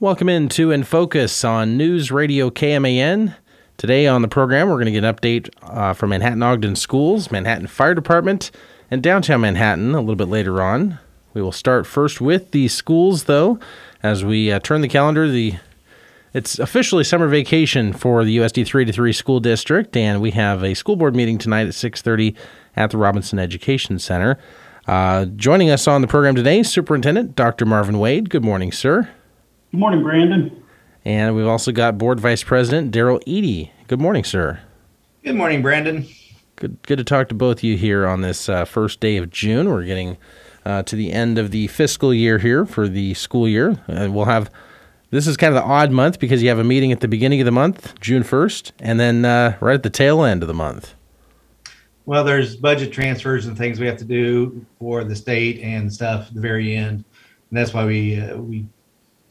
Welcome into In Focus on News Radio KMAN. Today on the program, we're going to get an update uh, from Manhattan Ogden Schools, Manhattan Fire Department, and downtown Manhattan a little bit later on. We will start first with the schools, though, as we uh, turn the calendar. The it's officially summer vacation for the USD 3 school district, and we have a school board meeting tonight at 6:30 at the Robinson Education Center. Uh, joining us on the program today, Superintendent Dr. Marvin Wade. Good morning, sir. Good morning, Brandon. And we've also got Board Vice President Darell Edie. Good morning, sir. Good morning, Brandon. Good, good to talk to both of you here on this uh, first day of June. We're getting uh, to the end of the fiscal year here for the school year. Uh, we'll have this is kind of the odd month because you have a meeting at the beginning of the month, June 1st, and then uh, right at the tail end of the month. Well, there's budget transfers and things we have to do for the state and stuff at the very end. And that's why we uh, we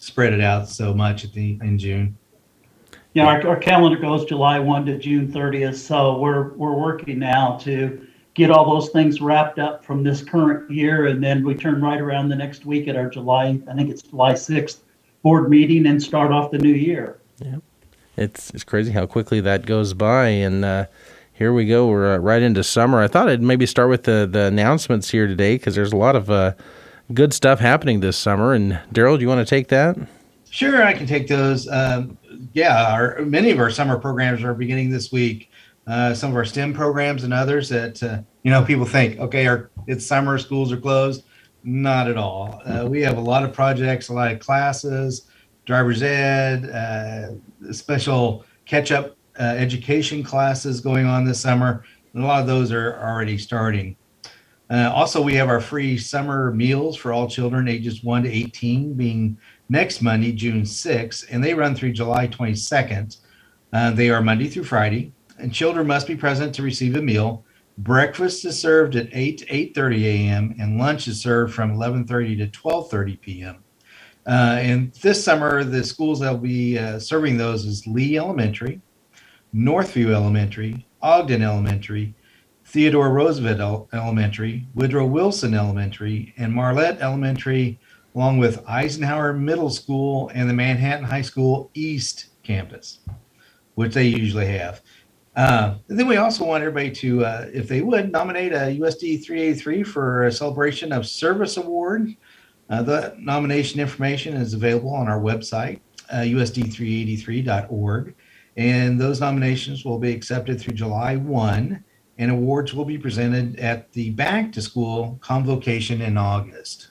spread it out so much at the in June. Yeah, our, our calendar goes July 1 to June 30th. So we're we're working now to get all those things wrapped up from this current year, and then we turn right around the next week at our July, I think it's July 6th board meeting, and start off the new year. Yeah, it's it's crazy how quickly that goes by, and uh, here we go. We're uh, right into summer. I thought I'd maybe start with the the announcements here today because there's a lot of uh, good stuff happening this summer. And Darell, do you want to take that? Sure, I can take those. Um, yeah, our, many of our summer programs are beginning this week. Uh, some of our STEM programs and others that uh, you know people think, okay, our it's summer, schools are closed. Not at all. Uh, we have a lot of projects, a lot of classes, driver's ed, uh, special catch-up uh, education classes going on this summer, and a lot of those are already starting. Uh, also, we have our free summer meals for all children ages 1 to 18 being next Monday, June 6th, and they run through July 22nd. Uh, they are Monday through Friday, and children must be present to receive a meal. Breakfast is served at 8 to 8.30 a.m., and lunch is served from 11.30 to 12.30 p.m. Uh, and this summer, the schools that will be uh, serving those is Lee Elementary, Northview Elementary, Ogden Elementary, Theodore Roosevelt Elementary, Woodrow Wilson Elementary, and Marlatt Elementary, along with Eisenhower Middle School and the Manhattan High School East Campus, which they usually have. Uh, then we also want everybody to, uh, if they would, nominate a USD 383 for a celebration of service award. Uh, the nomination information is available on our website, uh, usd383.org. And those nominations will be accepted through July 1 and awards will be presented at the back to school convocation in August.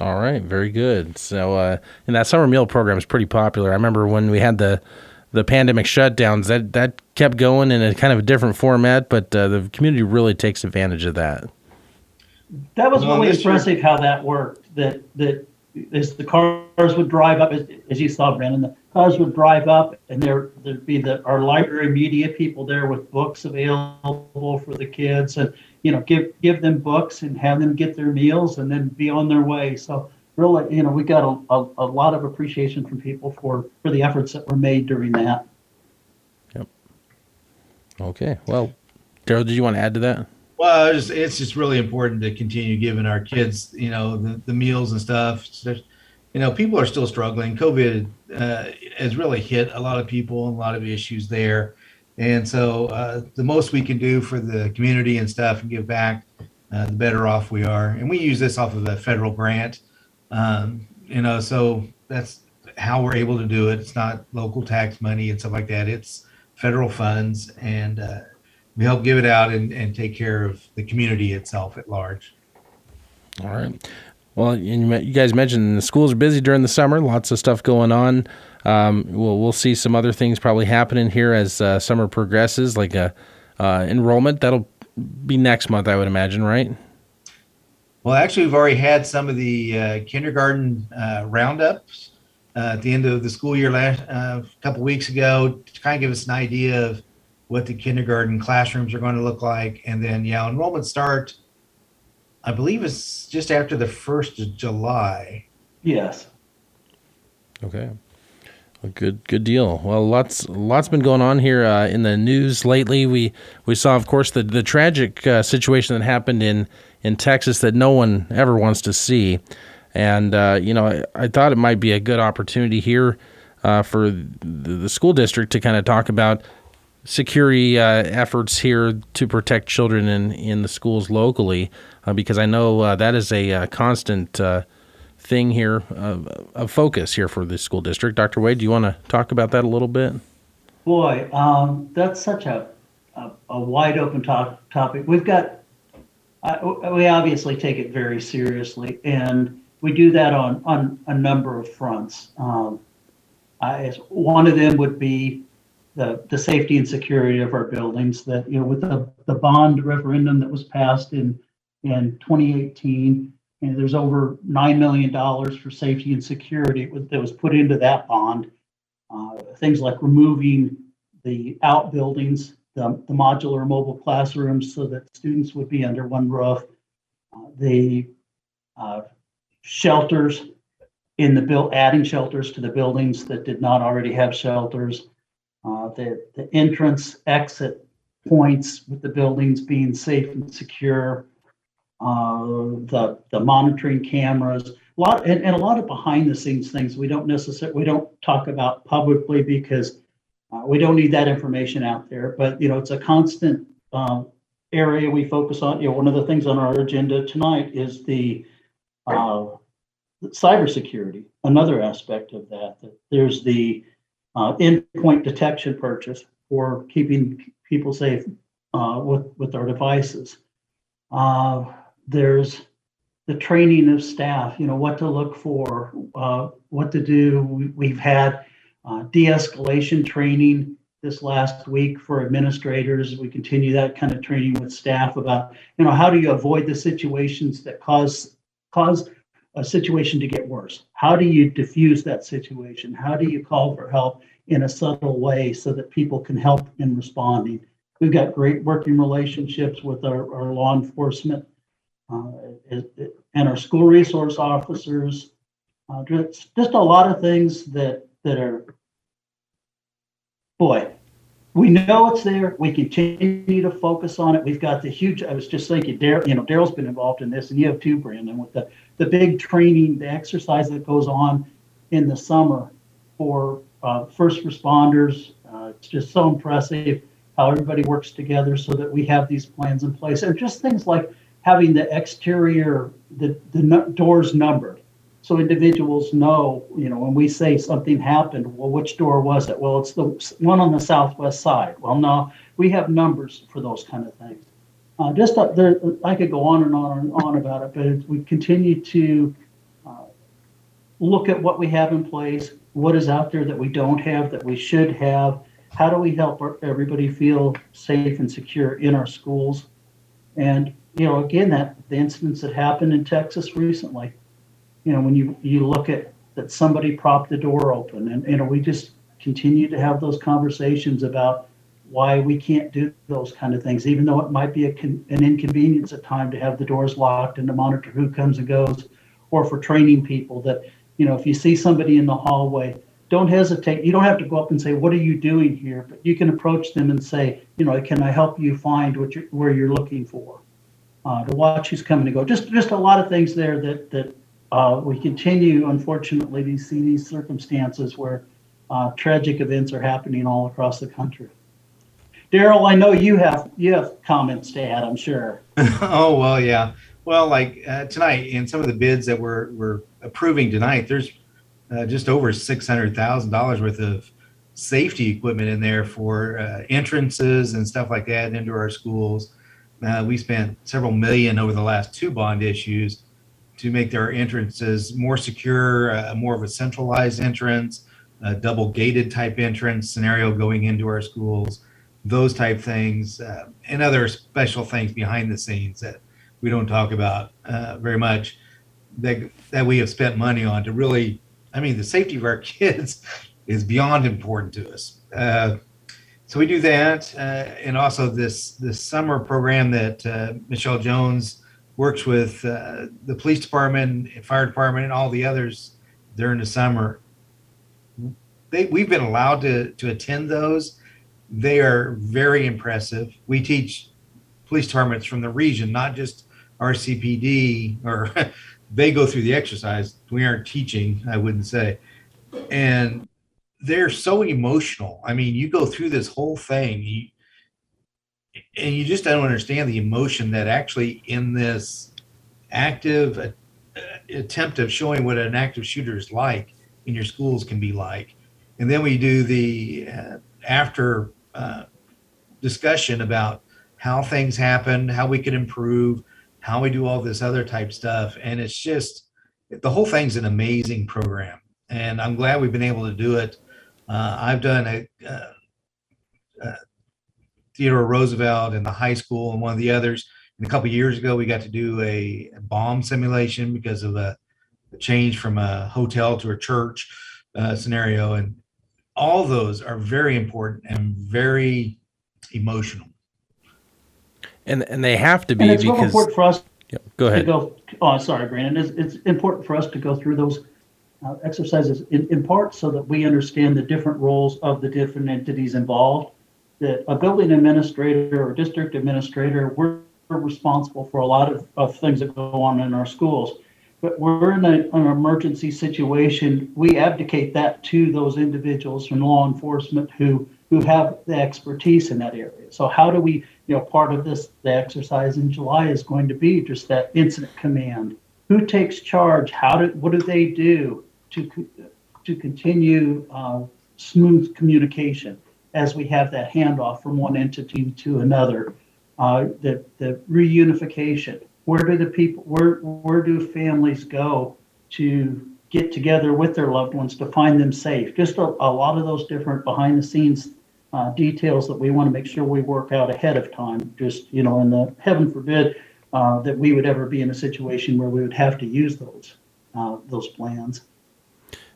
All right, very good. So, uh, and that summer meal program is pretty popular. I remember when we had the the pandemic shutdowns, that that kept going in a kind of a different format, but uh, the community really takes advantage of that. That was well, really impressive year. how that worked. That that as the cars would drive up, as, as you saw, Brandon, the cars would drive up, and there there'd be the our library media people there with books available for the kids, and you know give give them books and have them get their meals, and then be on their way. So really, you know, we got a, a, a lot of appreciation from people for for the efforts that were made during that. Yep. Okay. Well, Darell, did you want to add to that? Well, it's, it's just really important to continue giving our kids, you know, the, the meals and stuff. You know, people are still struggling. COVID uh, has really hit a lot of people and a lot of issues there. And so uh, the most we can do for the community and stuff and give back, uh, the better off we are. And we use this off of a federal grant, um, you know, so that's how we're able to do it. It's not local tax money and stuff like that. It's federal funds. And uh, we help give it out and, and take care of the community itself at large. All right. Well, you guys mentioned the schools are busy during the summer. Lots of stuff going on. Um, we'll we'll see some other things probably happening here as uh, summer progresses, like a uh, uh, enrollment. That'll be next month, I would imagine, right? Well, actually, we've already had some of the uh, kindergarten uh, roundups uh, at the end of the school year last a couple weeks ago to kind of give us an idea of what the kindergarten classrooms are going to look like, and then yeah, enrollment start I believe it's just after the first of July. Yes. Okay. Well, good, good deal. Well, lots, lots been going on here uh, in the news lately. We we saw, of course, the the tragic uh, situation that happened in in Texas that no one ever wants to see, And, uh, you know, I, I, thought it might be a good opportunity here uh, for the, the, school district to kind of talk about security uh, efforts here to protect children in, in the schools locally, uh, because I know uh, that is a, uh, constant thing here, a focus here for the school district. Dr. Wade, do you want to talk about that a little bit? Boy, um, that's such a, a, a wide open to- topic. We've got, we obviously take it very seriously, and we do that on, on a number of fronts. Um, I, one of them would be the, the safety and security of our buildings that, you know, with the, the bond referendum that was passed in, in 2018, and there's over $9 million for safety and security that was put into that bond. Uh, things like removing the outbuildings, the, the modular mobile classrooms so that students would be under one roof, uh, the uh, shelters in the bill, adding shelters to the buildings that did not already have shelters, uh, the, the entrance exit points with the buildings being safe and secure, uh, the, the monitoring cameras, a lot, and, and a lot of behind the scenes things we don't necessarily, we don't talk about publicly because uh, we don't need that information out there, but you know, it's a constant um, area we focus on. You know, one of the things on our agenda tonight is the uh, cybersecurity, another aspect of that. that there's the uh, endpoint detection purchase for keeping people safe uh, with, with their devices. Uh, there's the training of staff, you know, what to look for, uh, what to do. We've had uh, de escalation training this last week for administrators. We continue that kind of training with staff about, you know, how do you avoid the situations that cause cause a situation to get worse? How do you diffuse that situation? How do you call for help in a subtle way so that people can help in responding? We've got great working relationships with our, our law enforcement uh, and our school resource officers. Uh, just, just a lot of things that that are, boy, we know it's there. We continue to focus on it. We've got the huge. I was just thinking, Darell. You know, Darell's been involved in this, and you have too, Brandon, with the the big training, the exercise that goes on in the summer for uh, first responders. Uh, it's just so impressive how everybody works together so that we have these plans in place, and just things like having the exterior the the doors numbered so individuals know, you know, when we say something happened, well, which door was it? Well, it's the one on the southwest side. Well, no, we have numbers for those kind of things. Uh, just up there, I could go on and on and on about it, but we continue to uh, look at what we have in place, what is out there that we don't have that we should have. How do we help everybody feel safe and secure in our schools? And you know, again, that the incidents that happened in Texas recently you know, when you, you look at that somebody propped the door open and, you know, we just continue to have those conversations about why we can't do those kind of things, even though it might be a con- an inconvenience at time to have the doors locked and to monitor who comes and goes, or for training people that, you know, if you see somebody in the hallway, don't hesitate. You don't have to go up and say, "What are you doing here?" But you can approach them and say, "You know, can I help you find what you're, where you're looking for?" Uh, to watch who's coming to go. Just just a lot of things there that that uh, we continue, unfortunately, to see these circumstances where uh, tragic events are happening all across the country. Darell, I know you have you have comments to add. I'm sure. oh well, yeah. Well, like uh, tonight, in some of the bids that we're we're approving tonight, there's uh, just over six hundred thousand dollars worth of safety equipment in there for uh, entrances and stuff like that into our schools. Uh, we spent several million over the last two bond issues to make their entrances more secure, uh, more of a centralized entrance, a double gated type entrance scenario going into our schools, those type things, uh, and other special things behind the scenes that we don't talk about uh, very much that, that we have spent money on to really, I mean, the safety of our kids is beyond important to us. Uh, so we do that, uh, and also this this summer program that uh, Michelle Jones works with uh, the police department, fire department, and all the others during the summer. They, we've been allowed to, to attend those. They are very impressive. We teach police departments from the region, not just RCPD or they go through the exercise. We aren't teaching, I wouldn't say. And they're so emotional. I mean, you go through this whole thing, you, and you just don't understand the emotion that actually in this active uh, attempt of showing what an active shooter is like in your schools can be like. And then we do the uh, after uh, discussion about how things happen, how we can improve, how we do all this other type stuff. And it's just the whole thing's an amazing program. And I'm glad we've been able to do it. Uh, I've done a, uh, uh, Theodore Roosevelt and the high school and one of the others. And a couple years ago, we got to do a bomb simulation because of a, a change from a hotel to a church uh, scenario. And all those are very important and very emotional. And and they have to be And it's because important for us Yep, go to ahead. go, oh, sorry, Brandon, it's, it's important for us to go through those uh, exercises in, in part so that we understand the different roles of the different entities involved. That a building administrator or district administrator, we're, responsible for a lot of, of things that go on in our schools. But we're in a, an emergency situation, we abdicate that to those individuals from law enforcement who, who have the expertise in that area. So how do we, you know, part of this, the exercise in July is going to be just that incident command. Who takes charge? How do, what do they do to, to continue uh, smooth communication as we have that handoff from one entity to another? Uh, the, the reunification. Where do the people, where, where do families go to get together with their loved ones to find them safe? Just a, a lot of those different behind the scenes uh, details that we want to make sure we work out ahead of time. Just, you know, in the heaven forbid uh, that we would ever be in a situation where we would have to use those, uh, those plans.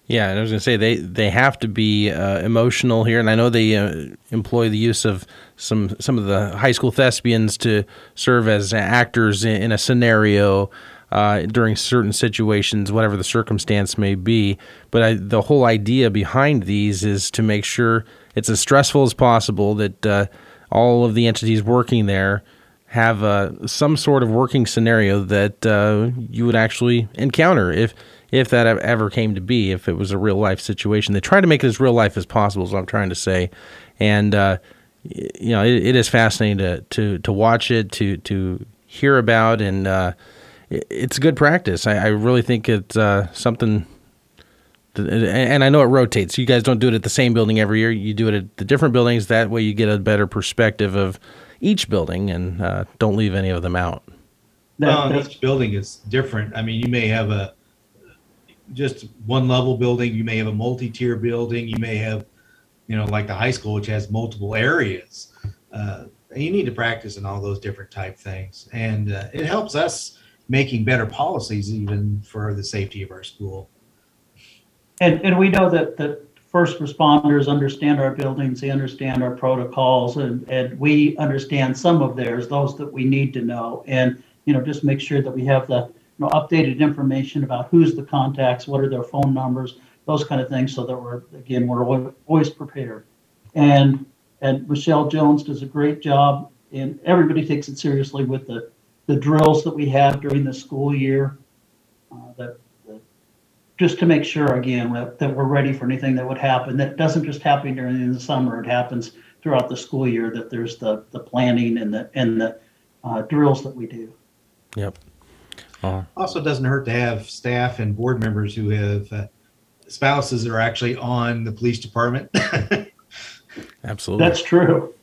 Yeah, and I was going to say they they have to be uh, emotional here, and I know they uh, employ the use of some some of the high school thespians to serve as actors in, in a scenario uh, during certain situations, whatever the circumstance may be. But I, the whole idea behind these is to make sure it's as stressful as possible that uh, all of the entities working there have uh, some sort of working scenario that uh, you would actually encounter if if that ever came to be, if it was a real life situation. They try to make it as real life as possible, is what I'm trying to say. And uh, you know, it, it is fascinating to, to to watch it, to to hear about, and uh, it, it's good practice. I, I really think it's uh, something. that- And and I know it rotates. You guys don't do it at the same building every year. You do it at the different buildings. That way, you get a better perspective of each building, and uh, don't leave any of them out. That- Well, each building is different. I mean, you may have a just one level building, you may have a multi-tier building, you may have, you know, like the high school, which has multiple areas. Uh, you need to practice in all those different type things, and uh, it helps us making better policies even for the safety of our school. And, and we know that, that first responders understand our buildings, they understand our protocols, and, and we understand some of theirs, those that we need to know. And, you know, just make sure that we have the, you know, updated information about who's the contacts, what are their phone numbers, those kind of things, so that we're, again, we're always prepared. And, and Michelle Jones does a great job, and everybody takes it seriously with the, the drills that we have during the school year. Uh, that, that just to make sure again that, that we're ready for anything that would happen that doesn't just happen during the summer it happens throughout the school year that there's the the planning and the and the uh, drills that we do Yep. Also, doesn't hurt to have staff and board members who have uh, spouses that are actually on the police department. Absolutely. that's true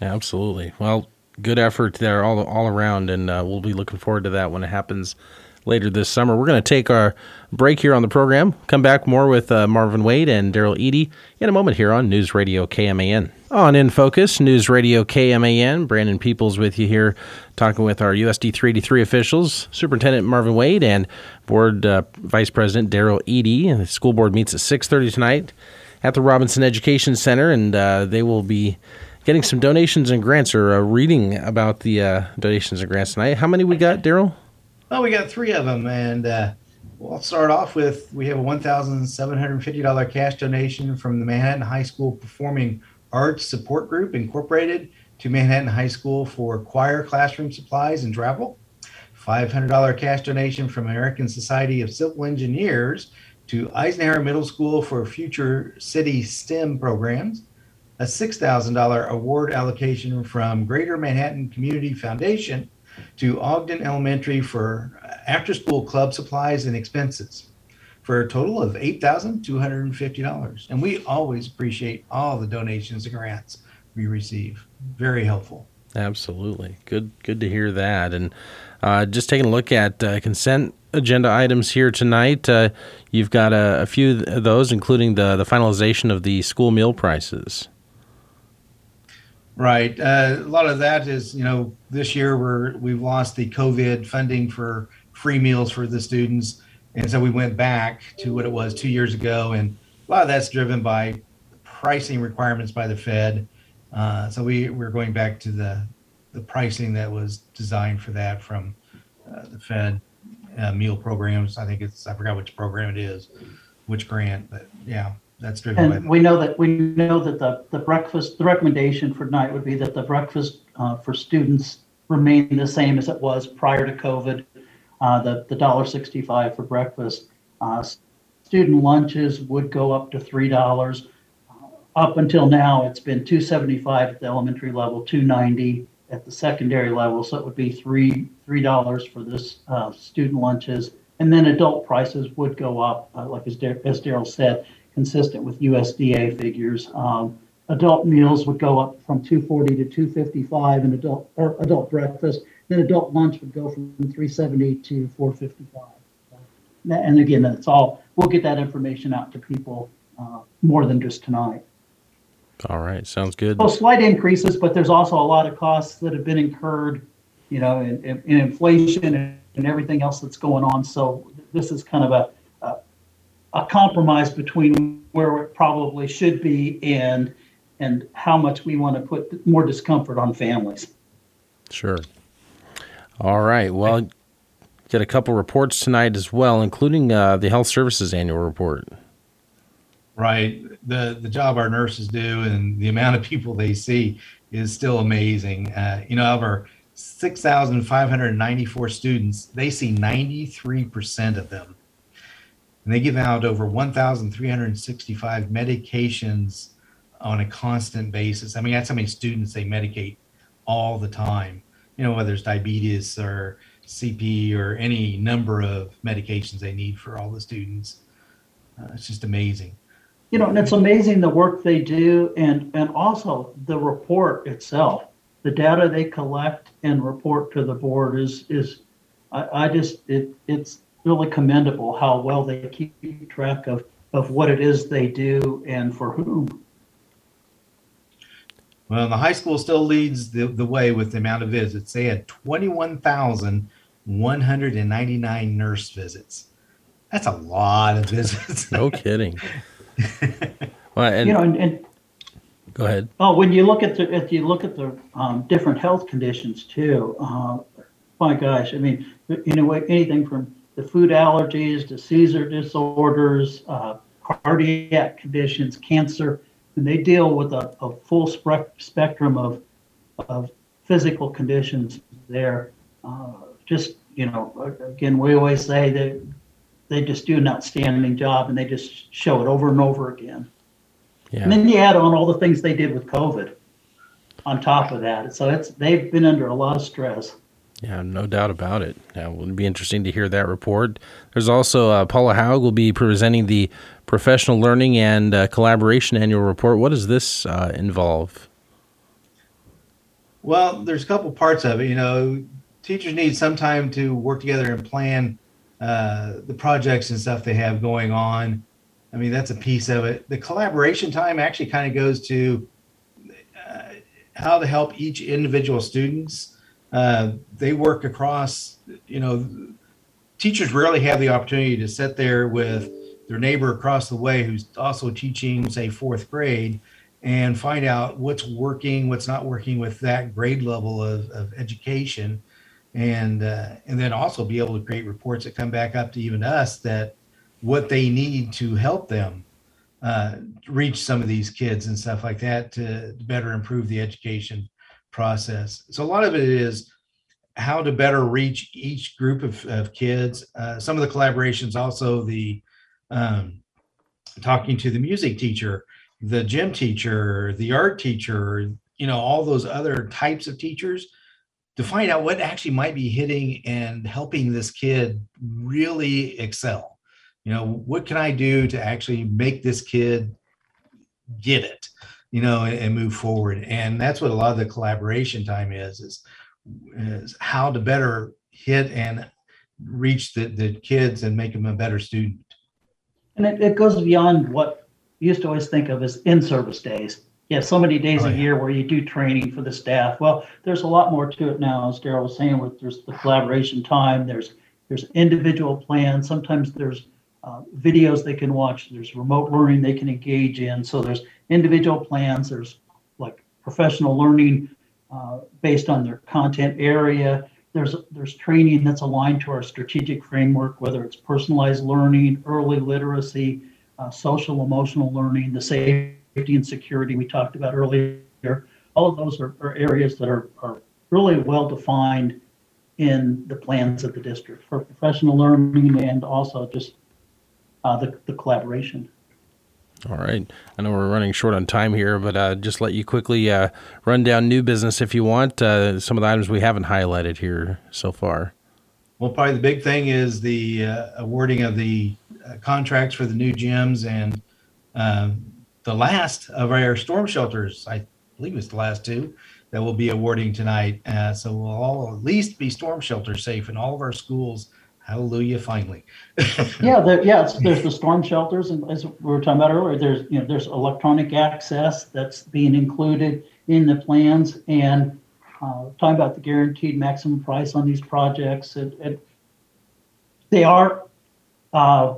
Absolutely. Well, good effort there all all around, and uh, we'll be looking forward to that when it happens later this summer. We're going to take our break here on the program. Come back more with uh, Marvin Wade and Darell Edie in a moment here on News Radio KMAN. On In Focus, News Radio KMAN. Brandon Peoples with you here, talking with our USD 383 officials, Superintendent Marvin Wade and Board uh, Vice President Darell Edie. And the school board meets at 6:30 tonight at the Robinson Education Center, and uh, they will be getting some donations and grants or uh, reading about the uh, donations and grants tonight. How many we got, Darell? Well, we got three of them, and uh, we'll start off with we have a one thousand seven hundred fifty dollar cash donation from the Manhattan High School Performing Support Group Incorporated to Manhattan High School for choir classroom supplies and travel. $500 cash donation from American Society of Civil Engineers to Eisenhower Middle School for future city STEM programs, a $6,000 award allocation from Greater Manhattan Community Foundation to Ogden Elementary for after school club supplies and expenses for a total of $8,250. And we always appreciate all the donations and grants we receive. Very helpful. Absolutely. Good good to hear that. And uh, just taking a look at uh, consent agenda items here tonight. Uh, you've got a, a, few of those, including the, the finalization of the school meal prices. Right. Uh, a lot of that is, you know, this year we're we've lost the COVID funding for free meals for the students, and so we went back to what it was two years ago, and a lot of that's driven by pricing requirements by the Fed. Uh, so we we're going back to the the pricing that was designed for that from uh, the Fed uh, meal programs. I think it's I forgot which program it is, which grant, but yeah, that's driven and we know that we know that the, the breakfast the recommendation for tonight would be that the breakfast uh, for students remain the same as it was prior to COVID. Uh, the the dollar sixty five for breakfast. Uh, student lunches would go up to three dollars. Uh, up until now, it's been two seventy five at the elementary level, two ninety at the secondary level. So it would be three three dollars for this uh, student lunches, and then adult prices would go up, uh, like as, Dar- as Darell said consistent with USDA figures. Um, adult meals would go up from 240 to 255 and adult or adult breakfast. Then adult lunch would go from 370 to 455. And again, that's all. We'll get that information out to people uh, more than just tonight. All right, sounds good. So slight increases, but there's also a lot of costs that have been incurred, you know, in, in, in inflation and, everything else that's going on. So this is kind of a a compromise between where it probably should be and and how much we want to put more discomfort on families. Sure. All right. Well, get a couple reports tonight as well, including uh, the health services annual report. Right. The the job our nurses do and the amount of people they see is still amazing. Uh, you know, of our 6,594 students, they see 93% of them and they give out over 1,365 medications on a constant basis. I mean, that's how many students they medicate all the time. You know, whether it's diabetes or CP or any number of medications they need for all the students. Uh, it's just amazing. You know, and it's amazing the work they do, and and also the report itself, the data they collect and report to the board is is, I, I just it it's really commendable how well they keep track of, of what it is they do and for whom. Well, the high school still leads the, the way with the amount of visits. They had 21,199 nurse visits. That's a lot of visits. no kidding. well, and, you know, and, and, go ahead. Oh, when you look at the if you look at the um, different health conditions too, uh, my gosh, I mean, you know, anything from the food allergies, to seizure disorders, uh, cardiac conditions, cancer, and they deal with a, a full spe- spectrum of, of physical conditions there. Uh, just, you know, again, we always say that they just do an outstanding job and they just show it over and over again. Yeah. And then you add on all the things they did with COVID on top of that. So it's they've been under a lot of stress. Yeah, no doubt about it. It would be interesting to hear that report. There's also uh, Paula Haug will be presenting the Professional Learning and uh, Collaboration Annual Report. What does this uh, involve? Well, there's a couple parts of it. You know, teachers need some time to work together and plan uh, the projects and stuff they have going on. I mean, that's a piece of it. The collaboration time actually kind of goes to uh, how to help each individual students uh, they work across, you know, teachers rarely have the opportunity to sit there with their neighbor across the way who's also teaching, say, fourth grade, and find out what's working, what's not working with that grade level of, of education. And uh, and then also be able to create reports that come back up to even us that what they need to help them uh, reach some of these kids and stuff like that to better improve the education process. So a lot of it is how to better reach each group of, of kids. Uh, some of the collaborations, also the um, talking to the music teacher, the gym teacher, the art teacher, you know, all those other types of teachers to find out what actually might be hitting and helping this kid really excel. You know, what can I do to actually make this kid get it, you know, and, and move forward? And that's what a lot of the collaboration time is, is, is how to better hit and reach the, the kids and make them a better student. And it, it goes beyond what you used to always think of as in-service days. You have so many days Oh, a yeah. year where you do training for the staff. Well, there's a lot more to it now, as Darell was saying, with there's the collaboration time, there's there's individual plans, sometimes there's uh, videos they can watch, there's remote learning they can engage in. So there's individual plans, there's like professional learning uh, based on their content area. There's there's training that's aligned to our strategic framework, whether it's personalized learning, early literacy, uh, social emotional learning, the safety and security we talked about earlier. All of those are, are areas that are, are really well defined in the plans of the district for professional learning and also just uh, the, the collaboration. All right. I know we're running short on time here, but uh, just let you quickly uh, run down new business if you want. Uh, some of the items we haven't highlighted here so far. Well, probably the big thing is the uh, awarding of the uh, contracts for the new gyms and um, the last of our storm shelters. I believe it's the last two that we'll be awarding tonight. Uh, so we'll all at least be storm shelter safe in all of our schools. Hallelujah! Finally. Yeah, there, yeah, there's the storm shelters, and as we were talking about earlier, there's you know there's electronic access that's being included in the plans, and uh, talking about the guaranteed maximum price on these projects, it, it they are. Uh,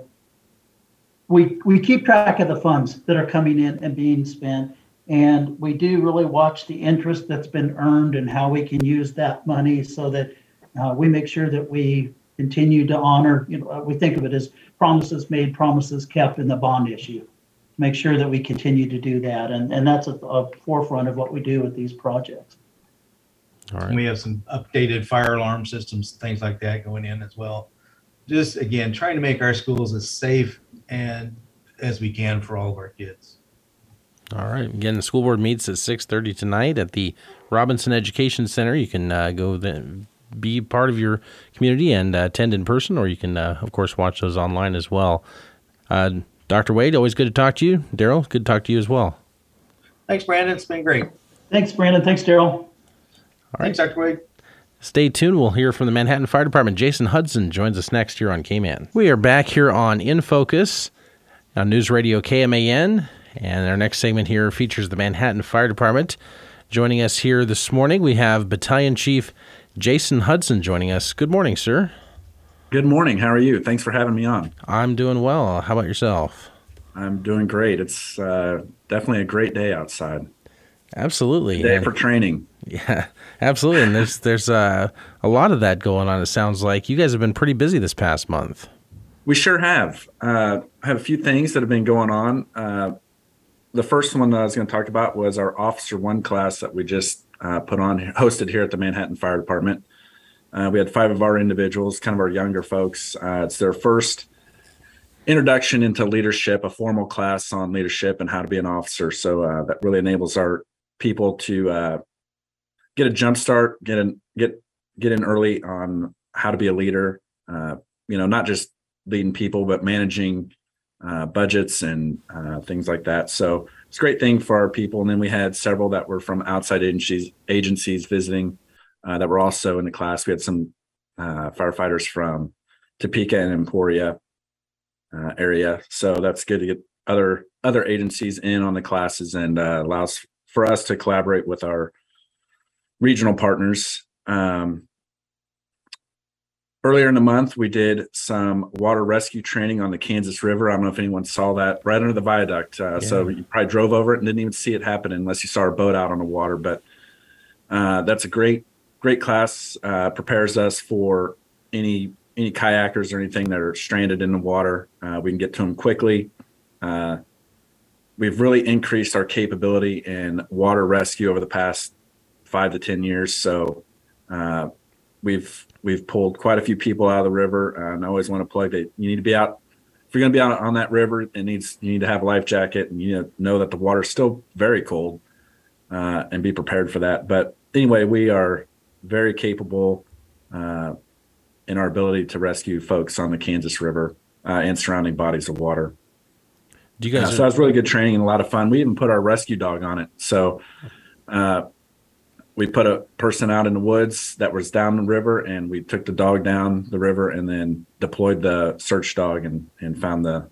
we we keep track of the funds that are coming in and being spent, and we do really watch the interest that's been earned and how we can use that money so that uh, we make sure that we continue to honor, you know, we think of it as promises made, promises kept in the bond issue. Make sure that we continue to do that. And, and that's at the forefront of what we do with these projects. All And right. we have some updated fire alarm systems, things like that going in as well. Just again, trying to make our schools as safe and as we can for all of our kids. All right. Again, the school board meets at 6:30 tonight at the Robinson Education Center. You can uh, go there, be part of your community and uh, attend in person, or you can, uh, of course, watch those online as well. Uh, Dr. Wade, always good to talk to you. Darell, good to talk to you as well. Thanks, Brandon. It's been great. Thanks, Brandon. Thanks, Darell. Thanks, Dr. Wade. Stay tuned. We'll hear from the Manhattan Fire Department. Jason Hudson joins us next here on KMAN. We are back here on In Focus on News Radio KMAN, and our next segment here features the Manhattan Fire Department. Joining us here this morning, we have Battalion Chief Jason Hudson joining us. Good morning, sir. Good morning. How are you? Thanks for having me on. I'm doing well. How about yourself? I'm doing great. It's uh, definitely a great day outside. Absolutely. Day And- for training. yeah, absolutely. And there's there's uh, a lot of that going on. It sounds like you guys have been pretty busy this past month. We sure have. Uh, I have a few things that have been going on. Uh, the first one that I was going to talk about was our Officer One class that we just uh, put on, hosted here at the Manhattan Fire Department. Uh, we had five of our individuals, kind of our younger folks. Uh, it's their first introduction into leadership, a formal class on leadership and how to be an officer. So uh, that really enables our people to uh, get a jump start, get in, get get in early on how to be a leader. Uh, you know, not just leading people, but managing budgets and things like that. So it's a great thing for our people. And then we had several that were from outside agencies agencies visiting uh, that were also in the class. We had some uh, firefighters from Topeka and Emporia uh, area, so that's good to get other other agencies in on the classes and uh, allows for us to collaborate with our regional partners. Um, earlier in the month, we did some water rescue training on the Kansas River. I don't know if anyone saw that right under the viaduct. Uh, So you probably drove over it and didn't even see it happen unless you saw our boat out on the water. But uh, that's a great, great class. Uh, prepares us for any any kayakers or anything that are stranded in the water. Uh, we can get to them quickly. Uh, we've really increased our capability in water rescue over the past five to ten years. So uh, we've we've pulled quite a few people out of the river, and I always want to plug that you need to be out. If you're going to be out on that river, it needs you need to have a life jacket, and you know, know that the water's still very cold, uh, and be prepared for that. But anyway, we are very capable uh, in our ability to rescue folks on the Kansas River uh, and surrounding bodies of water. Do you guys? so that was really good training and a lot of fun. We even put our rescue dog on it. So uh, we put a person out in the woods that was down the river, and we took the dog down the river, and then deployed the search dog and and found the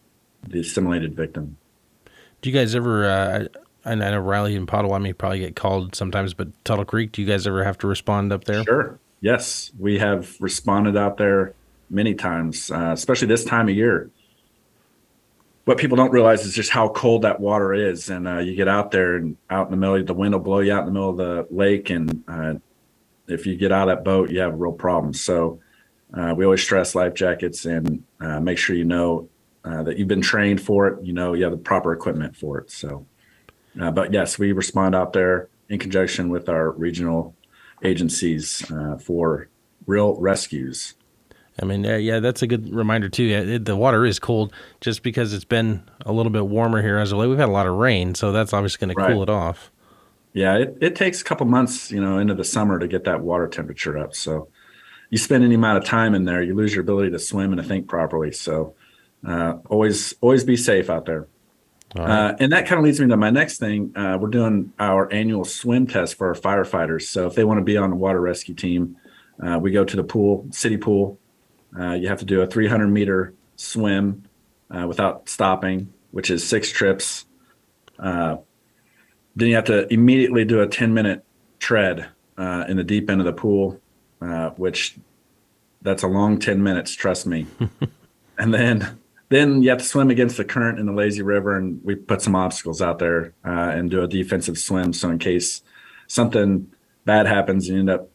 the assimilated victim. do you guys ever? Uh, and I know Riley and Pottawatomie probably get called sometimes, but Tuttle Creek, do you guys ever have to respond up there? Sure. Yes, we have responded out there many times, uh, especially this time of year. What people don't realize is just how cold that water is, and uh, you get out there and out in the middle, the wind will blow you out in the middle of the lake, and uh, if you get out of that boat, you have a real problem. So uh, we always stress life jackets and uh, make sure you know uh, that you've been trained for it. You know you have the proper equipment for it. So, uh, but yes, we respond out there in conjunction with our regional agencies for real rescues. I mean, uh, yeah, that's a good reminder too. Yeah, it, the water is cold just because it's been a little bit warmer here as of late. We've had a lot of rain, so that's obviously going to cool it off. Yeah, it, it takes a couple months, you know, into the summer to get that water temperature up. So you spend any amount of time in there, you lose your ability to swim and to think properly. So uh, always always be safe out there. Right. Uh, and that kind of leads me to my next thing. Uh, we're doing our annual swim test for our firefighters. So if they want to be on the water rescue team, uh, we go to the pool, city pool. Uh, you have to do a 300 meter swim uh, without stopping, which is six trips. Uh, then you have to immediately do a 10 minute tread uh, in the deep end of the pool, uh, which that's a long 10 minutes, trust me. and then then you have to swim against the current in the lazy river and we put some obstacles out there uh, and do a defensive swim so in case something bad happens and you end up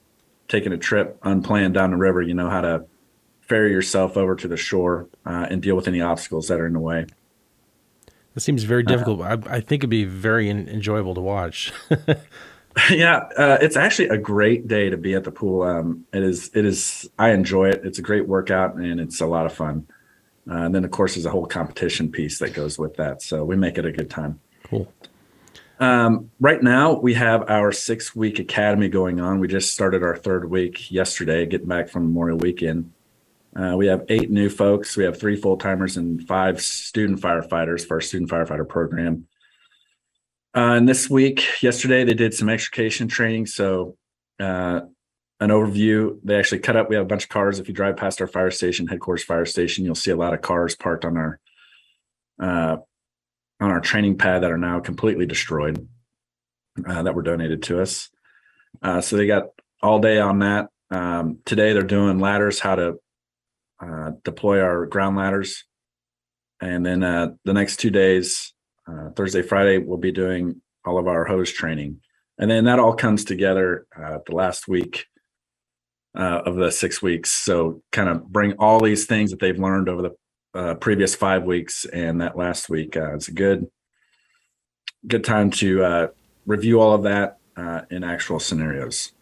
taking a trip unplanned down the river you know how to ferry yourself over to the shore uh, and deal with any obstacles that are in the way That seems very difficult. but I, I think it'd be very en- enjoyable to watch. yeah uh, it's actually a great day to be at the pool um, it is it is i enjoy it it's a great workout and it's a lot of fun uh, and then of course there's a whole competition piece that goes with that so we make it a good time cool. Um, right now, we have our six week academy going on. We just started our third week yesterday, getting back from Memorial Weekend. Uh, we have eight new folks. We have three full timers and five student firefighters for our student firefighter program. Uh, and this week, yesterday, they did some extrication training. So, uh, an overview they actually cut up. We have a bunch of cars. If you drive past our fire station, headquarters fire station, you'll see a lot of cars parked on our uh, on our training pad that are now completely destroyed uh, that were donated to us. Uh, so they got all day on that. Um, today they're doing ladders, how to uh, deploy our ground ladders. And then uh, the next two days, uh, Thursday, Friday, we'll be doing all of our hose training. And then that all comes together uh, the last week uh, of the six weeks. So kind of bring all these things that they've learned over the previous five weeks and that last week. It's a good, good time to review all of that in actual scenarios.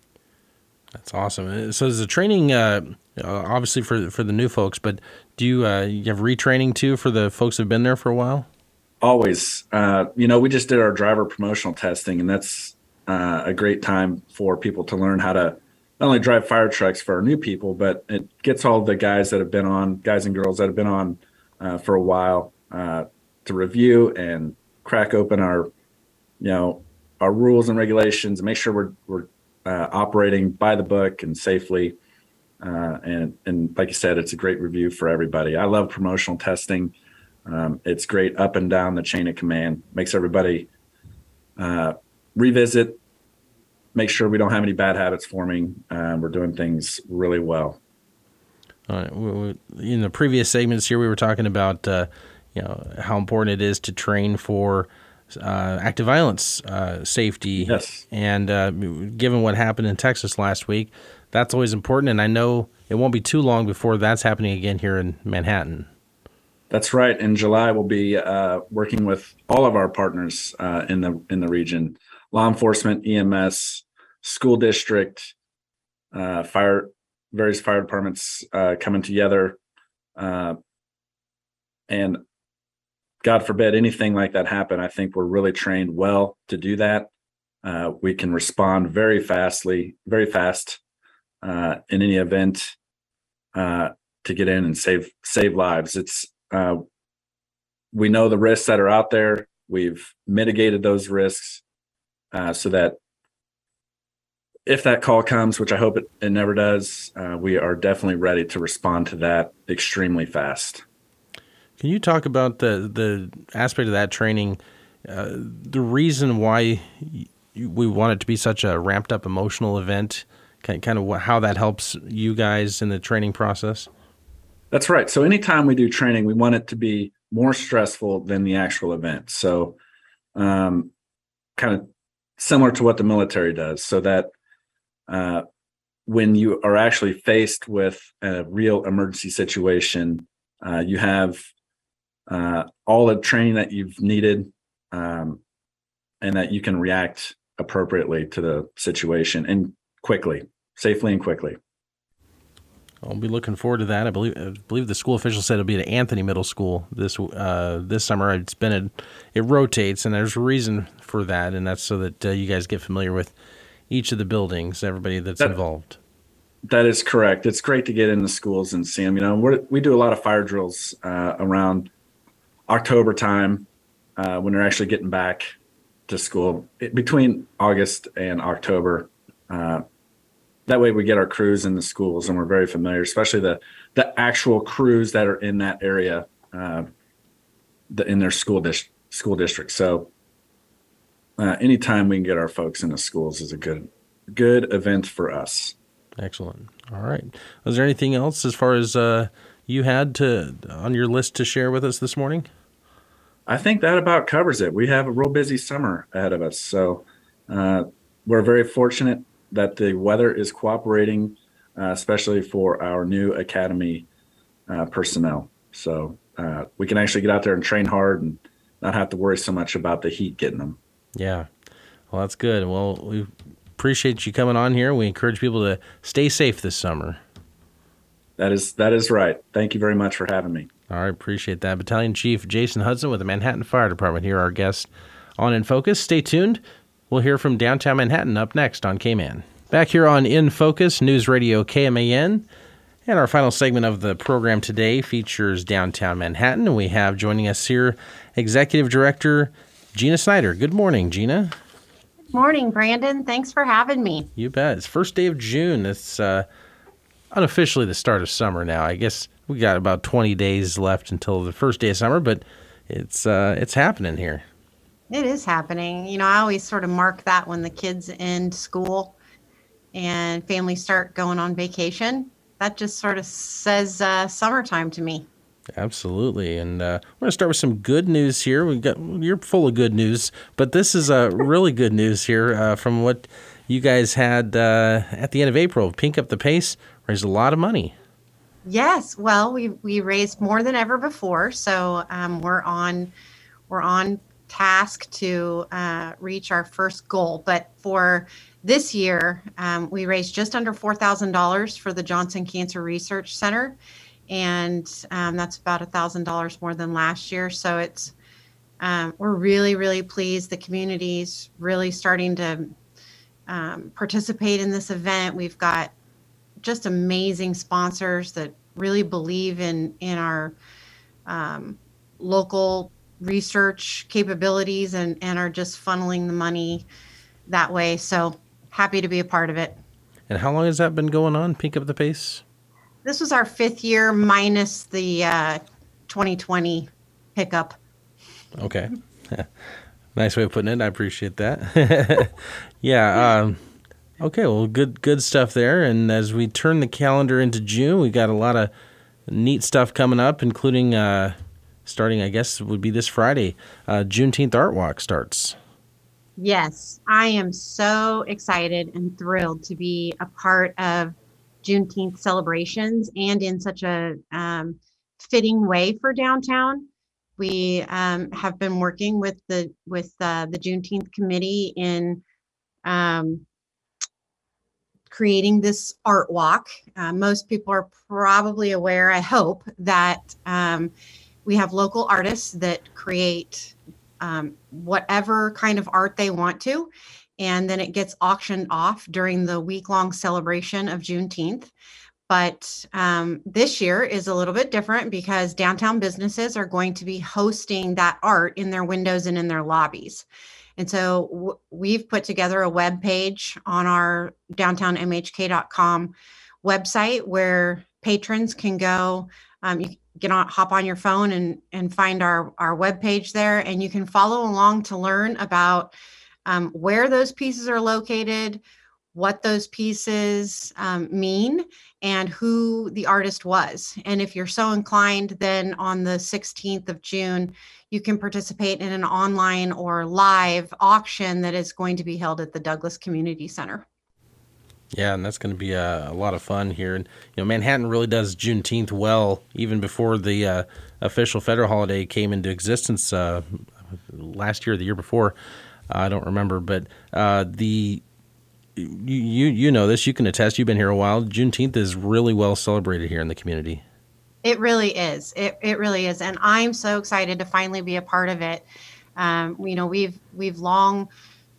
That's awesome. Uh, So is the training uh, uh, obviously for for the new folks, but do you uh, you have retraining too for the folks who've been there for a while? Always, uh, you know, we just did our driver promotional testing, and that's uh, a great time for people to learn how to not only drive fire trucks for our new people, but it gets all the guys that have been on, guys and girls that have been on for a while, to review and crack open our, you know, our rules and regulations, and make sure we're we're uh, operating by the book and safely. Uh, and and like you said, it's a great review for everybody. I love promotional testing. Um, it's great up and down the chain of command. Makes everybody uh, revisit, make sure we don't have any bad habits forming. Uh, we're doing things really well. All right. In the previous segments here, we were talking about uh, you know how important it is to train for active violence uh, safety. Yes. And uh, given what happened in Texas last week, that's always important. And I know it won't be too long before that's happening again here in Manhattan. That's right. In July, we'll be uh, working with all of our partners uh, in the in the region: law enforcement, EMS, school district, uh, fire various fire departments uh, coming together. Uh, and God forbid anything like that happen, I think we're really trained well to do that. Uh, we can respond very fastly, very fast uh, in any event uh, to get in and save save lives. It's uh, we know the risks that are out there. We've mitigated those risks uh, so that if that call comes, which I hope it, it never does, uh, we are definitely ready to respond to that extremely fast. Can you talk about the the aspect of that training, uh, the reason why we want it to be such a ramped up emotional event, kind of how that helps you guys in the training process? That's right. So anytime we do training, we want it to be more stressful than the actual event. So, um, kind of similar to what the military does, so that uh, when you are actually faced with a real emergency situation, uh, you have uh, all the training that you've needed, um, and that you can react appropriately to the situation and quickly, safely and quickly. I'll be looking forward to that. I believe I believe the school official said it'll be at Anthony Middle School this uh, this summer. It's been a, it rotates, and there's a reason for that, and that's so that uh, you guys get familiar with each of the buildings, everybody that's That- involved. That is correct. It's great to get in the schools and see them. You know, we're, we do a lot of fire drills uh, around October time uh, when they're actually getting back to school it, between August and October. Uh, that way, we get our crews in the schools and we're very familiar, especially the the actual crews that are in that area, uh, the, in their school dis- school district. So, uh, anytime we can get our folks in the schools is a good good event for us. Excellent. All right. Was there anything else as far as uh, you had to on your list to share with us this morning? I think that about covers it. We have a real busy summer ahead of us, so uh, we're very fortunate that the weather is cooperating, uh, especially for our new academy uh, personnel. So uh, we can actually get out there and train hard and not have to worry so much about the heat getting them. Yeah. Well, that's good. Well, we appreciate you coming on here. We encourage people to stay safe this summer. That is that is right. Thank you very much for having me. All right, appreciate that. Battalion Chief Jason Hudson with the Manhattan Fire Department here, our guest on In Focus. Stay tuned. We'll hear from downtown Manhattan up next on KMAN. Back here on In Focus, News Radio KMAN. And our final segment of the program today features downtown Manhattan. And we have joining us here Executive Director Gina Snyder. Good morning, Gina. Good Morning, Brandon. Thanks for having me. You bet. It's first day of June. It's uh, unofficially the start of summer now. I guess we got about 20 days left until the first day of summer, but it's uh, it's happening here. It is happening. You know, I always sort of mark that when the kids end school and families start going on vacation. That just sort of says uh, summertime to me. Absolutely, and uh, we're gonna start with some good news here. We got you're full of good news, but this is uh, really good news here uh, from what you guys had uh, at the end of April. Pink up the pace raised a lot of money. Yes, well, we we raised more than ever before, so um, we're on we're on task to uh, reach our first goal. But for this year, um, we raised just under four thousand dollars for the Johnson Cancer Research Center, and um, that's about a thousand dollars more than last year. So it's um, we're really really pleased. The community's really starting to um, participate in this event. We've got just amazing sponsors that really believe in in our um, local research capabilities and and are just funneling the money that way. So happy to be a part of it. And how long has that been going on? Pink up the pace. This was our fifth year minus the uh, 2020 hiccup. Okay. nice way of putting it. I appreciate that. yeah. Um, okay. Well, good good stuff there. And as we turn the calendar into June, we got a lot of neat stuff coming up, including uh, starting. I guess would be this Friday. Uh, Juneteenth Art Walk starts. Yes, I am so excited and thrilled to be a part of Juneteenth celebrations and in such a um, fitting way for downtown. We um, have been working with the with uh, the Juneteenth committee in um, creating this art walk. Uh, most people are probably aware, I hope, that um, we have local artists that create um, whatever kind of art they want to. And then it gets auctioned off during the week long celebration of Juneteenth. But um, this year is a little bit different because downtown businesses are going to be hosting that art in their windows and in their lobbies. And so w- we've put together a web page on our downtownmhk.com website where patrons can go. Um, you on, hop on your phone and and find our our web page there, and you can follow along to learn about um, where those pieces are located, what those pieces um, mean, and who the artist was. And if you're so inclined, then on the 16th of June, you can participate in an online or live auction that is going to be held at the Douglas Community Center. Yeah, and that's going to be a, a, lot of fun here. And you know, Manhattan really does Juneteenth well, even before the uh, official federal holiday came into existence uh, last year, or the year before. Uh, I don't remember, but uh, the you you know this. You can attest. You've been here a while. Juneteenth is really well celebrated here in the community. It really is. It it really is, and I'm so excited to finally be a part of it. Um, you know, we've we've long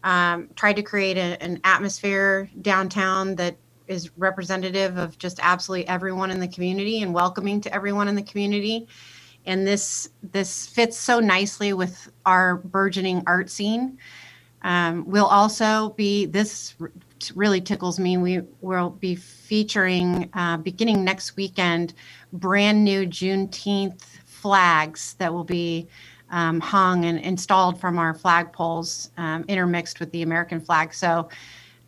um, tried to create a, an atmosphere downtown that is representative of just absolutely everyone in the community and welcoming to everyone in the community. And this this fits so nicely with our burgeoning art scene. Um, we'll also be this really tickles me. We will be featuring uh, beginning next weekend brand new Juneteenth flags that will be um, hung and installed from our flagpoles, um, intermixed with the American flag. So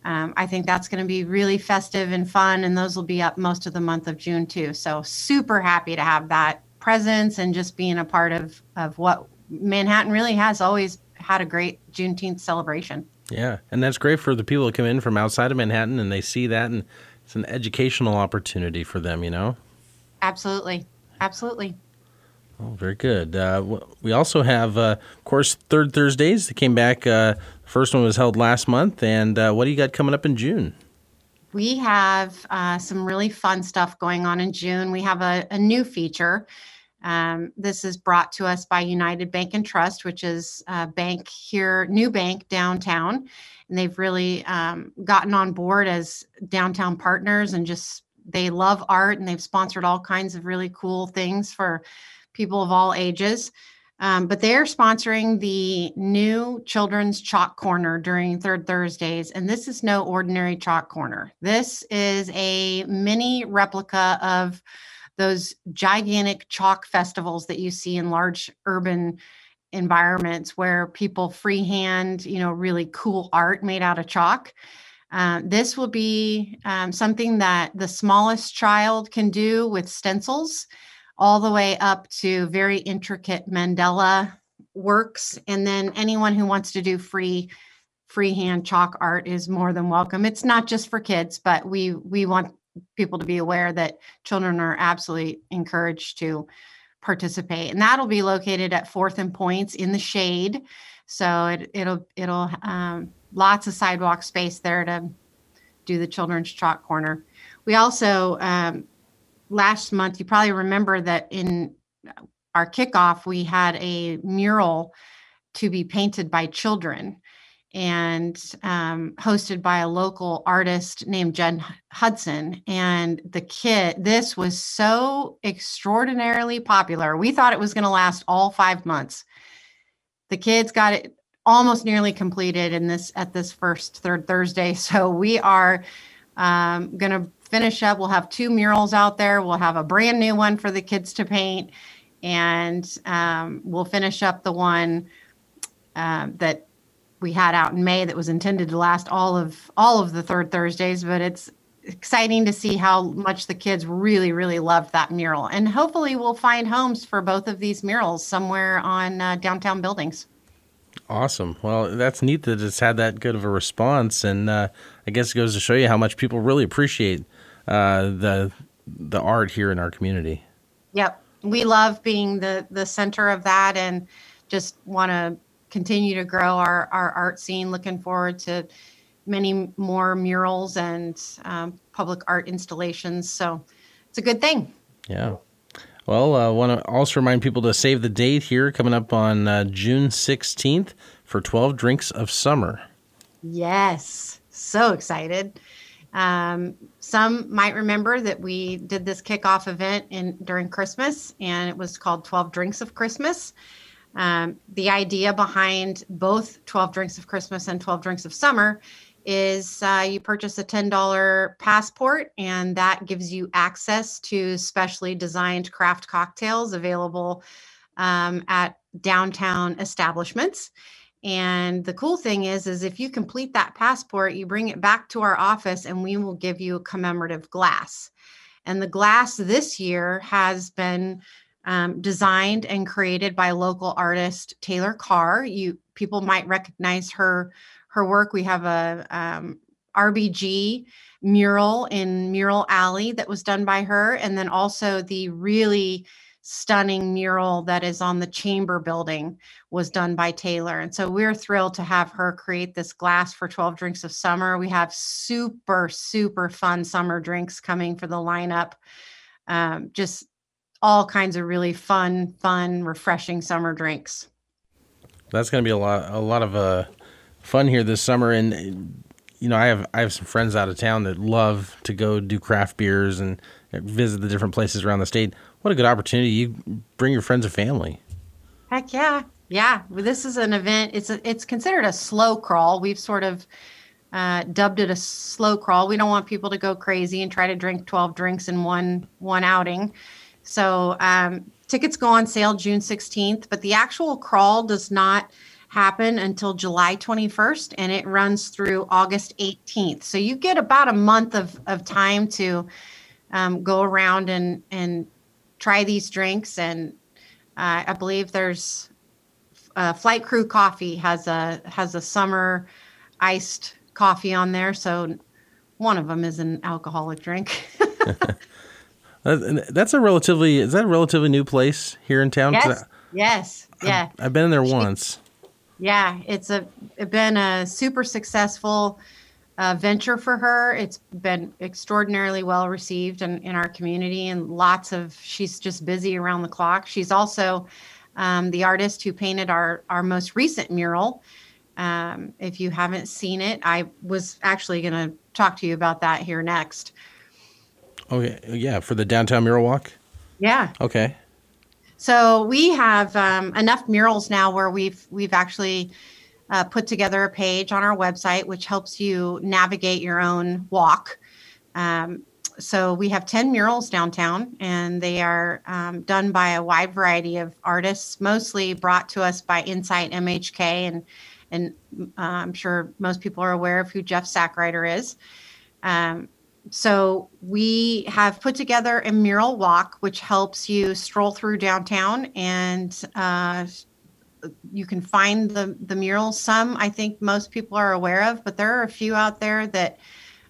um, I think that's going to be really festive and fun, and those will be up most of the month of June too. So super happy to have that presence and just being a part of of what Manhattan really has always had a great Juneteenth celebration. Yeah, and that's great for the people that come in from outside of Manhattan and they see that, and it's an educational opportunity for them. You know. Absolutely, absolutely. Oh, very good. Uh, we also have, uh, of course, Third Thursdays that came back. Uh, first one was held last month. And uh, what do you got coming up in June? We have uh, some really fun stuff going on in June. We have a, a new feature. Um, this is brought to us by United Bank and Trust, which is a bank here, new bank downtown. And they've really um, gotten on board as downtown partners and just they love art and they've sponsored all kinds of really cool things for people of all ages. Um, but they're sponsoring the new Children's Chalk Corner during Third Thursdays. And this is no ordinary chalk corner. This is a mini replica of those gigantic chalk festivals that you see in large urban environments where people freehand, you know, really cool art made out of chalk. Uh, this will be um, something that the smallest child can do with stencils all the way up to very intricate mandala works. And then anyone who wants to do free freehand chalk art is more than welcome. It's not just for kids, but we we want people to be aware that children are absolutely encouraged to participate. And that'll be located at Fourth and Poyntz in the shade. So it, it'll it'll um, lots of sidewalk space there to do the children's chalk corner. We also um, last month, you probably remember that in our kickoff, we had a mural to be painted by children and um, hosted by a local artist named Jen Hudson. And the kid, this was so extraordinarily popular. We thought it was going to last all five months. The kids got it almost nearly completed in this at this first third Thursday. So we are um, going to finish up. We'll have two murals out there. We'll have a brand new one for the kids to paint, and um, we'll finish up the one uh, that we had out in May that was intended to last all of all of the third Thursdays. But it's exciting to see how much the kids really really loved that mural, and hopefully we'll find homes for both of these murals somewhere on uh, downtown buildings. Awesome. Well, that's neat that it's had that good of a response, and uh, I guess it goes to show you how much people really appreciate uh, the the art here in our community. Yep, we love being the the center of that, and just want to continue to grow our our art scene. Looking forward to many more murals and um, public art installations. So it's a good thing. Yeah. Well, I uh, want to also remind people to save the date here coming up on uh, June 16th for 12 Drinks of Summer. Yes. So excited. Um, some might remember that we did this kickoff event in during Christmas, and it was called 12 Drinks of Christmas. Um, the idea behind both 12 Drinks of Christmas and 12 Drinks of Summer is uh, you purchase a $10 passport, and that gives you access to specially designed craft cocktails available um, at downtown establishments. And the cool thing is, is if you complete that passport, you bring it back to our office and we will give you a commemorative glass. And the glass this year has been um, designed and created by local artist Taylor Carr. You people might recognize her her work. We have a um, RBG mural in Mural Alley that was done by her, and then also the really stunning mural that is on the chamber building was done by Taylor. And so we're thrilled to have her create this glass for 12 drinks of summer. We have super, super fun summer drinks coming for the lineup. Um, just all kinds of really fun, fun, refreshing summer drinks. That's going to be a lot, a lot of uh, fun here this summer. And you know, I have I have some friends out of town that love to go do craft beers and visit the different places around the state. What a good opportunity! You bring your friends and family. Heck yeah, yeah. Well, this is an event. It's a, it's considered a slow crawl. We've sort of uh, dubbed it a slow crawl. We don't want people to go crazy and try to drink twelve drinks in one one outing. So um, tickets go on sale June 16th, but the actual crawl does not happen until July 21st and it runs through August 18th. So you get about a month of, of time to um, go around and, and try these drinks. And uh, I believe there's uh, Flight Crew Coffee has a has a summer iced coffee on there. So one of them is an alcoholic drink. That's a relatively is that a relatively new place here in town? Yes. yes. Yeah. I've, I've been in there once. Yeah, it's a it's been a super successful uh, venture for her. It's been extraordinarily well received in, in our community, and lots of she's just busy around the clock. She's also um, the artist who painted our our most recent mural. Um, if you haven't seen it, I was actually going to talk to you about that here next. Okay, yeah, for the downtown mural walk. Yeah. Okay. So we have um, enough murals now where we've we've actually uh, put together a page on our website which helps you navigate your own walk. Um, so we have 10 murals downtown and they are um, done by a wide variety of artists mostly brought to us by insight mhk and and uh, i'm sure most people are aware of who jeff sackrider is um, so we have put together a mural walk which helps you stroll through downtown and uh, you can find the the murals some i think most people are aware of but there are a few out there that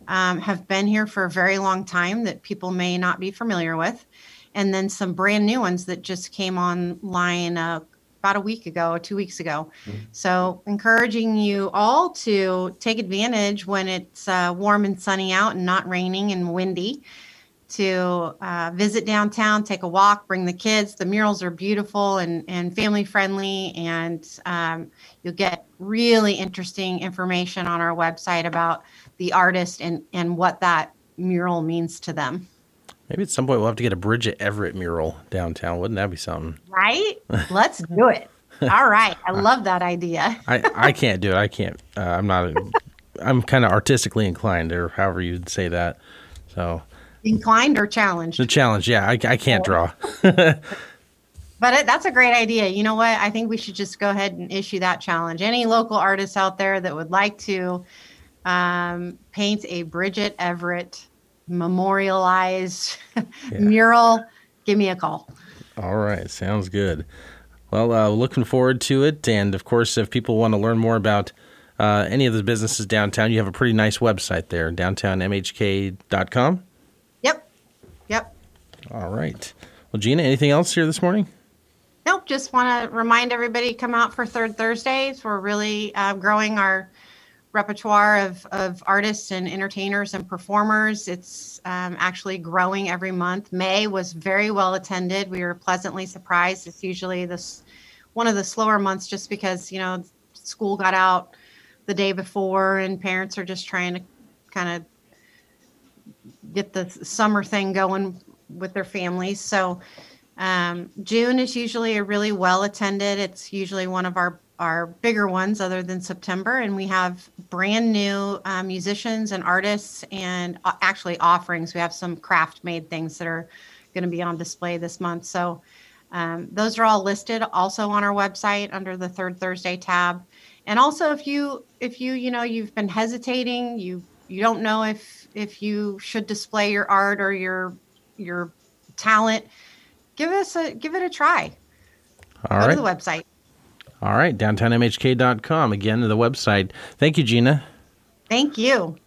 um, have been here for a very long time that people may not be familiar with. And then some brand new ones that just came online uh, about a week ago two weeks ago. Mm-hmm. So, encouraging you all to take advantage when it's uh, warm and sunny out and not raining and windy to uh, visit downtown, take a walk, bring the kids. The murals are beautiful and, and family friendly, and um, you'll get really interesting information on our website about the artist and, and what that mural means to them. Maybe at some point we'll have to get a Bridget Everett mural downtown. Wouldn't that be something? Right? Let's do it. All right. I love that idea. I, I can't do it. I can't. Uh, I'm not. A, I'm kind of artistically inclined, or however you'd say that. So inclined or challenged? The challenge. Yeah, I, I can't draw. but it, that's a great idea. You know what? I think we should just go ahead and issue that challenge. Any local artists out there that would like to um, paint a Bridget Everett memorialized yeah. mural, give me a call. All right, sounds good. Well, uh, looking forward to it. And of course, if people want to learn more about uh, any of the businesses downtown, you have a pretty nice website there, downtownmhk.com. Yep. Yep. All right. Well, Gina, anything else here this morning? Nope. Just want to remind everybody come out for Third Thursdays. We're really uh, growing our repertoire of, of artists and entertainers and performers. It's um, actually growing every month. May was very well attended. We were pleasantly surprised. It's usually this one of the slower months just because you know school got out the day before and parents are just trying to kind of get the summer thing going with their families. So um, June is usually a really well attended. It's usually one of our our bigger ones other than September, and we have brand new um, musicians and artists, and uh, actually offerings. We have some craft made things that are going to be on display this month. So um, those are all listed also on our website under the third Thursday tab. And also, if you if you you know you've been hesitating, you you don't know if if you should display your art or your your talent, give us a give it a try. All Go right. to the website. All right. DowntownMHK.com. Again, to the website. Thank you, Gina. Thank you.